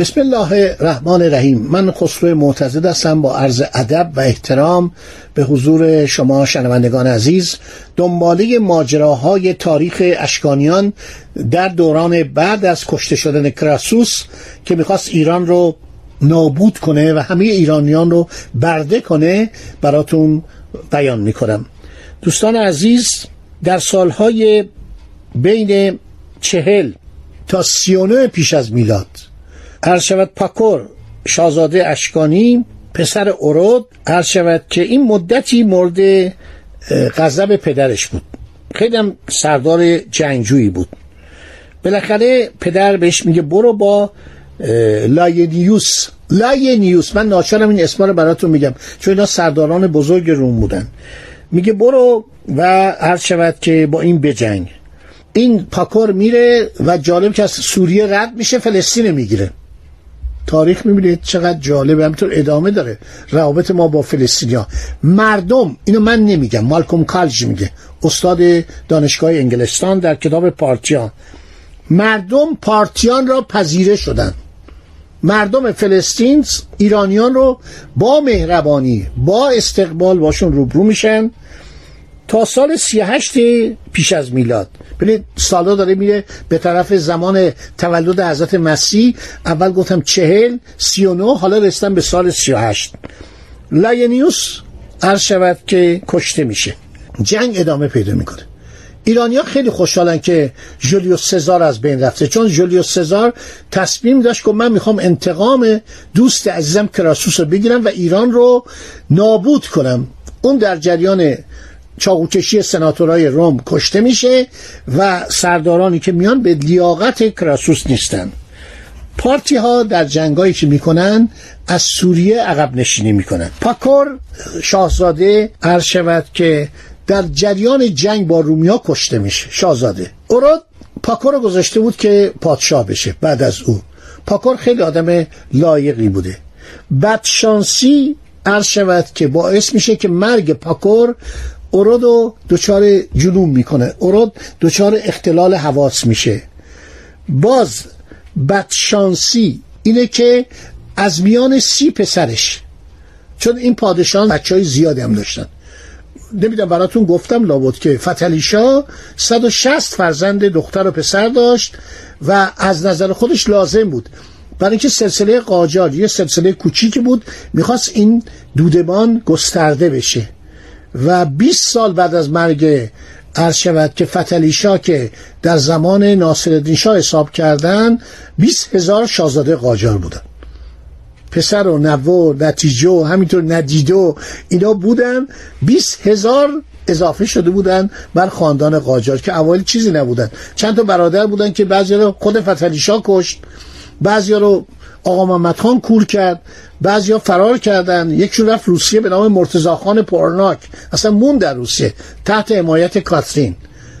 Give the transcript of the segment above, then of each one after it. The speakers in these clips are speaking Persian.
بسم الله الرحمن الرحیم من خسرو معتزد هستم با عرض ادب و احترام به حضور شما شنوندگان عزیز. دنباله ماجراهای تاریخ اشکانیان در دوران بعد از کشته شدن کراسوس که می‌خواست ایران رو نابود کنه و همه ایرانیان رو برده کنه براتون بیان می‌کنم. دوستان عزیز در سالهای بین چهل تا سی پیش از میلاد عرض شود پاکور شاهزاده اشکانی پسر ارد عرض شود که این مدتی مورد غضب پدرش بود. خیلی هم سردار جنگجویی بود. بالاخره پدر بهش میگه برو با لابینیوس لابینیوس من ناچارم این اسما رو براتون میگم چون اینا سرداران بزرگ روم بودن. میگه برو و عرض شود که با این بجنگ. این پاکور میره و جالب که از سوریه رد میشه فلسطین می‌گیره. تاریخ می‌بینید چقدر جالبه همینطور ادامه داره روابط ما با فلسطینیا مردم اینو من نمیگم مالکوم کالج میگه استاد دانشگاه انگلستان در کتاب پارتیان. مردم پارتیان را پذیره شدن. مردم فلسطین ایرانیان رو با مهربانی با استقبال باشون روبرو میشن. تا سال 38 پیش از میلاد. ببینید سالا داره میره به طرف زمان تولد حضرت مسیح. اول گفتم چهل سی و نو حالا رسیدن به سال سی و هشت. لابینیوس عرض شود که کشته میشه. جنگ ادامه پیدا می‌کنه. ایرانیا خیلی خوشحالن که جولیوس سزار از بین رفته. چون جولیوس سزار تصمیم داشت که من می‌خوام انتقام دوست عزیزم کراسوس رو بگیرم و ایران رو نابود کنم. اون در جریان چاقوکشی سناتورای روم کشته میشه و سردارانی که میان به لیاقت کراسوس نیستن. پارتی ها در جنگایی که می‌کنن از سوریه عقب نشینی می‌کنن. پاکور شاهزاده عرض شود که در جریان جنگ با رومیا کشته میشه شاهزاده. اوراد پاکور گذاشته بود که پادشاه بشه بعد از او. پاکور خیلی آدم لایقی بوده. بدشانسی عرض شود که باعث میشه که مرگ پاکور اورود دچار جنوم می‌کنه. اورود دچار اختلال حواس میشه. باز بدشانسی اینه که از میان سی پسرش چون این پادشان بچه های زیادی هم داشتن. نمی‌دونم براتون گفتم لابد که فتلیشا 160 فرزند دختر و پسر داشت و از نظر خودش لازم بود. برای اینکه سلسله قاجار یه سلسله کوچیکی بود می‌خواست این دودمان گسترده بشه. و 20 سال بعد از مرگ عرض شود که فتلی که در زمان ناصرالدین شاه حساب کردن 20 هزار شاهزاده قاجار بودن. پسر و نوه نتیجه و همینطور ندیده اینا بودن. 20 هزار اضافه شده بودن بر خاندان قاجار که اوایل چیزی نبودن. چند تا برادر بودن که بعضی رو خود فتلی کشت بعضی رو آقا محمد خان کور کرد بعضیا فرار کردن. یکشون رفت روسیه به نام مرتضا خان پرناک اصلا مون در روسیه تحت حمایت کاترین.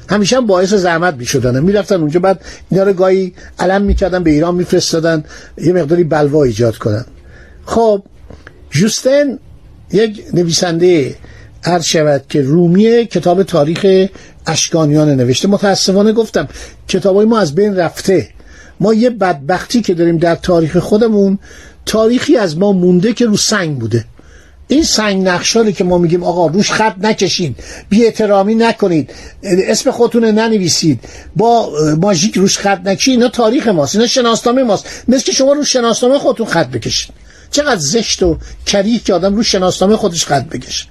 همیشه هم باعث زحمت می شدن می رفتن اونجا بعد اینا رو گاهی علم می‌کردن به ایران میفرستادن. یه مقداری بلوا ایجاد کنن. خب جوستن یک نویسنده عرض شود که رومی کتاب تاریخ اشکانیان نوشته. متاسفانه گفتم کتابای ما از بین رفته. ما یه بدبختی که داریم در تاریخ خودمون تاریخی از ما مونده که رو سنگ بوده. این سنگ نقشالی که ما میگیم آقا روش خط نکشید بی احترامی نکنید اسم خودتون ننویسید با ماژیک روش خط نکشید اینا تاریخ ماست اینا شناسنامه ماست. مثل که شما رو شناسنامه خودتون خط بکشید چقدر زشت و کریه که آدم رو شناسنامه خودش خط بکشه.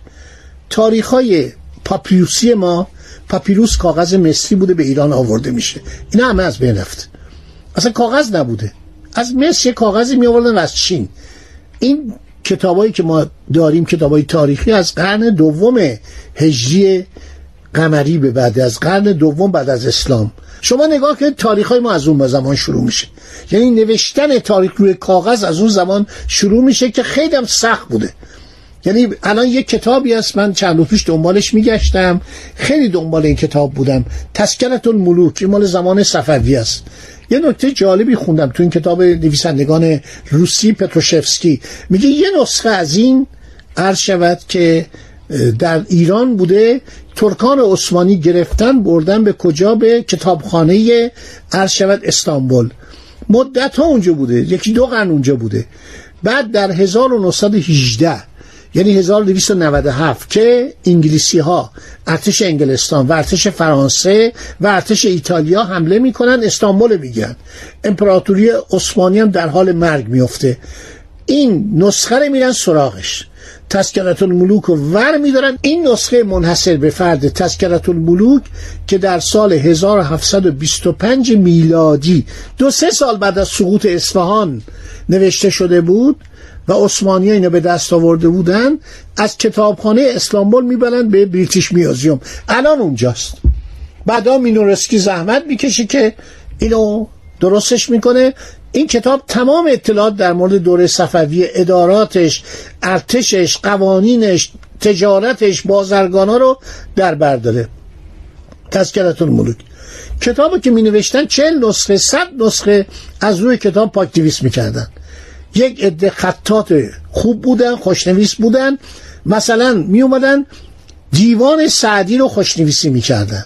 تاریخ های پاپیروسی ما پاپیروس کاغذ مصری بوده به ایران آورده میشه. اینا همه از بین رفته. اصلا کاغذ نبوده. از مصر یه کاغذی می آوردن از چین. این کتابایی که ما داریم کتابای تاریخی از قرن دوم هجری قمری به بعد از قرن دوم بعد از اسلام. شما نگاه کنید تاریخ های ما از اون زمان شروع میشه. یعنی نوشتن تاریخ روی کاغذ از اون زمان شروع میشه که خیلی هم سخت بوده. یعنی الان یک کتابی هست من چند روز پیش دنبالش میگشتم. خیلی دنبال این کتاب بودم. تسکرت الملوک این مال زمان صفوی است. یه نکته جالبی خوندم تو این کتاب نویسندگان روسی پتروشفسکی. میگه یه نسخه از این عرض شود که در ایران بوده ترکان عثمانی گرفتن بردن به کجا؟ به کتابخانه عرض شود استانبول. مدت ها اونجا بوده یکی دو قرن اونجا بوده. بعد در 1918 یعنی 1297 که انگلیسی ها ارتش انگلستان و ارتش فرانسه و ارتش ایتالیا حمله می‌کنن استانبول میگن امپراتوری عثمانی هم در حال مرگ میفته این نسخه رو میرن سراغش. تسکرت الملوک رو ور میدارن. این نسخه منحصر به فرد تسکرت الملوک که در سال 1725 میلادی دو سه سال بعد از سقوط اصفهان نوشته شده بود و عثمانی اینو به دست آورده بودن از کتابخانه اسلامبول می‌برن به بریتیش میوزیوم الان اونجاست. بعدا مینورسکی زحمت می‌کشه که اینو درستش می‌کنه. این کتاب تمام اطلاعات در مورد دوره صفوی اداراتش ارتشش قوانینش تجارتش بازرگانا رو در برداره تذکرتون ملوک. کتابو که می نوشتن چل نسخه صد نسخه از روی کتاب پاک دیویس می‌کردن. یک عده خطات خوب بودن خوشنویس بودن. مثلا می اومدن دیوان سعدی رو خوشنویسی می‌کردن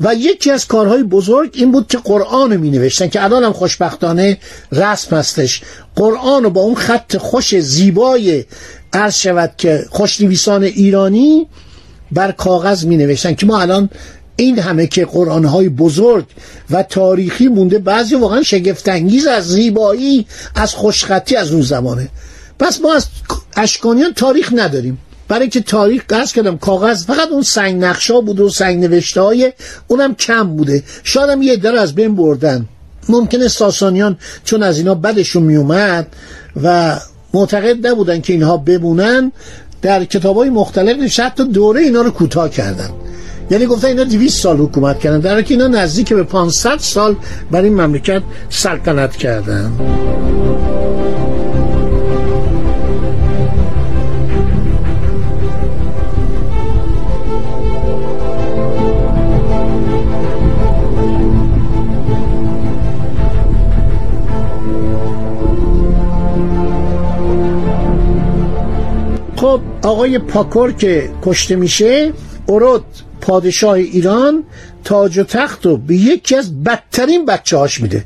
و یکی از کارهای بزرگ این بود که قرآن رو می نوشتن که الان هم خوشبختانه رسم هستش. قرآن رو با اون خط خوش زیبای عرض شود که خوشنویسان ایرانی بر کاغذ می نوشتن که ما الان این همه که قرآن های بزرگ و تاریخی مونده بعضی واقعا شگفتانگیز از زیبایی از خوشخطی از اون زمانه. پس ما از اشکانیان تاریخ نداریم. برای که تاریخ قصد کردم کاغذ فقط اون سنگ نقشا بود و سنگ نوشته های اونم کم بوده. شاید هم یه در از بین بردن. ممکنه ساسانیان چون از اینا بدشون میومد و معتقد نبودن که اینها بمونن در کتاب های مختلف حتی دوره اینا رو کوتاه کردن. یعنی گفتن اینا 200 سال حکومت کردن. در که اینا نزدیک به 500 سال بر این مملکت سلطنت کردن. خب آقای پاکور که کشته میشه ارود. پادشاه ایران تاج و تخت رو به یکی از بدترین بچه هاش میده.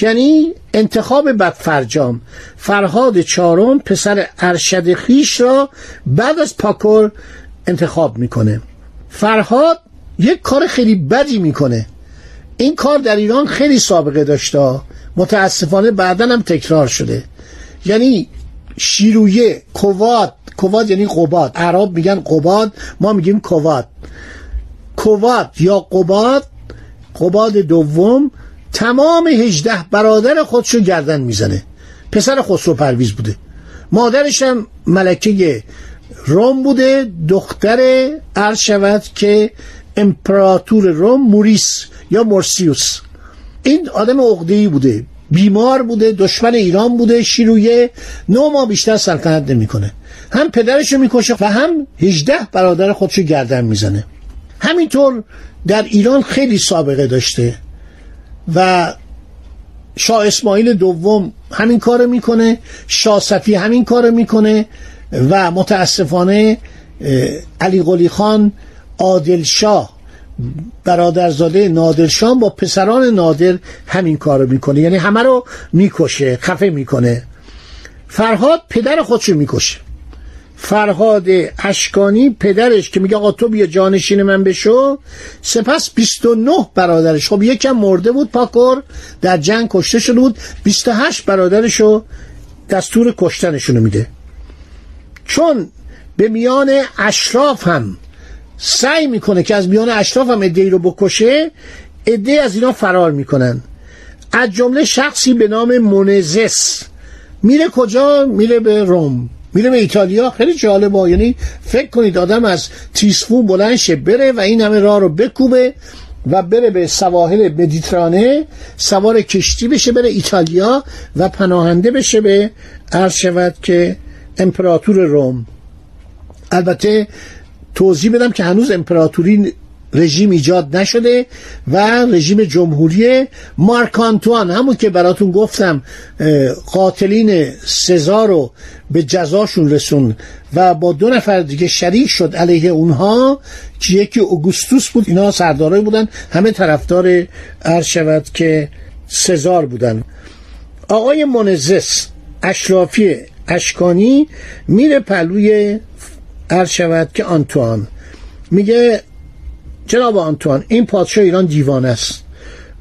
یعنی انتخاب بدفرجام فرهاد چارم پسر ارشد خیش را بعد از پاکور انتخاب می‌کنه. فرهاد یک کار خیلی بدی می‌کنه. این کار در ایران خیلی سابقه داشته. متاسفانه بعدا هم تکرار شده. یعنی شیرویه کواد کواد یعنی قباد. عرب میگن قباد ما میگیم کواد. کواد یا قباد قباد دوم تمام هجده برادر خودشو گردن می‌زنه. پسر خسرو پرویز بوده. مادرش هم ملکه روم بوده. دختر عرض شود که امپراتور روم موریس یا مورسیوس. این آدم عقده‌ای بوده. بیمار بوده دشمن ایران بوده شیرویه. نو ما بیشتر سلطنت نمی‌کنه. هم پدرشو می‌کشه و هم 18 برادر خودشو گردن می‌زنه. همینطور در ایران خیلی سابقه داشته و شاه اسماعیل دوم همین کار می‌کنه شاه صفی همین کار می‌کنه و متاسفانه علی قلی خان عادل شاه برادرزاده نادر شاه با پسران نادر همین کارو می‌کنه. یعنی همه رو می‌کشه خفه می‌کنه. فرهاد پدر خودشو می‌کشه. فرهاد اشکانی پدرش که میگه آقا تو بیا جانشین من بشو. سپس 29 برادرش. خب یکم مرده بود پاکور در جنگ کشته شده بود. 28 برادرشو دستور کشتنشونو میده. چون به میان اشراف هم سعی می‌کنه که از میان اشراف هم ادهی رو بکشه اده از اینا فرار می‌کنن. از جمله شخصی به نام منزس میره کجا؟ میره به روم. میره به ایتالیا. خیلی جالبه. یعنی فکر کنید آدم از تیسفون بلند شه بره و این همه راه رو بکوبه و بره به سواحل مدیترانه سوار کشتی بشه بره ایتالیا و پناهنده بشه به عرض شود که امپراتور روم. البته توضیح بدم که هنوز امپراتوری رژیم ایجاد نشده و رژیم جمهوری مارک آنتوان همون که براتون گفتم قاتلین سزار رو به جزاشون رسون و با دو نفر دیگه شریک شد علیه اونها که یکی اوگوستوس بود اینا سردارای بودن همه طرفدار عرض شود که سزار بودن. آقای منزس اشرافی اشکانی میره پلوی عرض شود که آنتوان. میگه جناب آنتوان این پادشاه ایران دیوانه است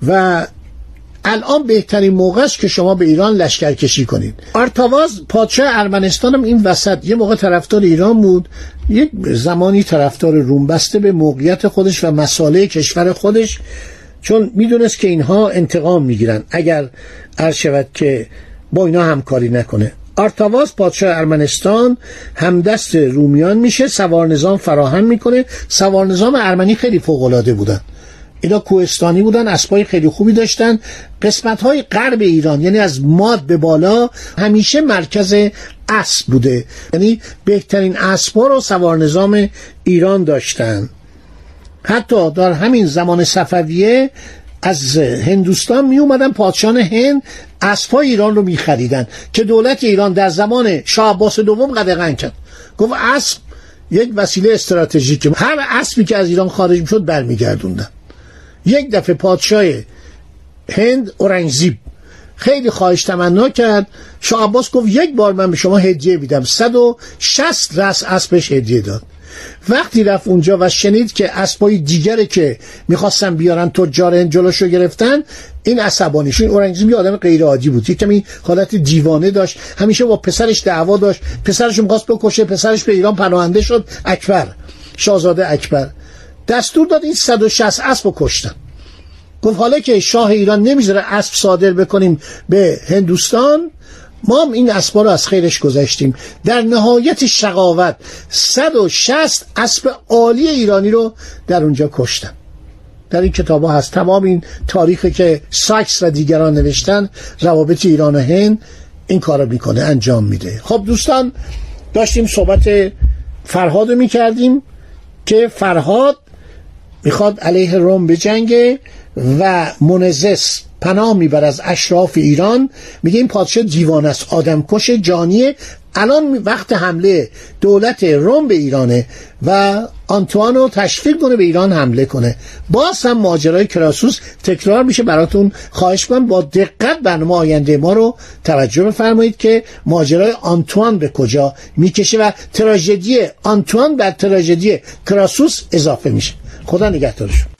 و الان بهترین موقع است که شما به ایران لشکر کشی کنید. آرتاواز پادشاه ارمنستان هم این وسط یه موقع طرفدار ایران بود یک زمانی طرفدار روم بسته به موقعیت خودش و مساله کشور خودش چون می‌دونست که اینها انتقام می‌گیرن. اگر عرض شود که با اینا همکاری نکنه. آرتاواز پادشاه ارمنستان همدست رومیان میشه سوار نظام فراهم می‌کنه. سوار نظام ارمنی خیلی فوق العاده بودن. اینا کوهستانی بودن اسبای خیلی خوبی داشتن. قسمت های غرب ایران یعنی از ماد به بالا همیشه مرکز اسب بوده. یعنی بهترین اسبا رو سوار نظام ایران داشتن. حتی در همین زمان صفویه از هندوستان می اومدن پادشان هند اسبای ایران رو می خریدن که دولت ایران در زمان شاه عباس دوم قدغن کرد. گفت اسب یک وسیله استراتژیکه هر اسبی که از ایران خارج می شد برمیگردوندن. یک دفعه پادشاه هند اورنگزیب خیلی خواهش تمنا کرد. شاه عباس گفت یک بار من به شما هدیه میدم. 160 رس اسبش هدیه داد. وقتی رفت اونجا و شنید که اسبای دیگره که می‌خواستن بیارن تجار جلوشو گرفتن این عصبانیشون اورنگزیب یه آدم غیر عادی بود. یک کمی حالت دیوانه داشت. همیشه با پسرش دعوا داشت. پسرش می‌خواست بکشه پسرش به ایران پناهنده شد. اکبر شاهزاده اکبر. دستور داد این 160 اسب کشتن. گفت حالا که شاه ایران نمی‌ذاره اسب صادر بکنیم به هندوستان ما هم این اسبا رو از خیرش گذاشتیم در نهایت شقاوت 160 اسب عالی ایرانی رو در اونجا کشتن. در این کتاب هست. تمام این تاریخی که ساکس و دیگران نوشتن روابط ایران و هند این کار رو می‌کنه انجام میده. خب دوستان داشتیم صحبت فرهاد رو می‌کردیم که فرهاد می‌خواد علیه روم بجنگه. و منزس پناه میبر از اشراف ایران. میگه این پادشاه دیوان است آدمکش جانیه. الان وقت حمله دولت روم به ایرانه و آنتوانو تشویق کنه به ایران حمله کنه. باز هم ماجرای کراسوس تکرار میشه براتون. خواهش کنم با دقت برنامه آینده ما رو توجه بفرمایید که ماجرای آنتوان به کجا می‌کشه و تراژدی آنتوان بر تراژدی کراسوس اضافه میشه. خدا نگهدارشون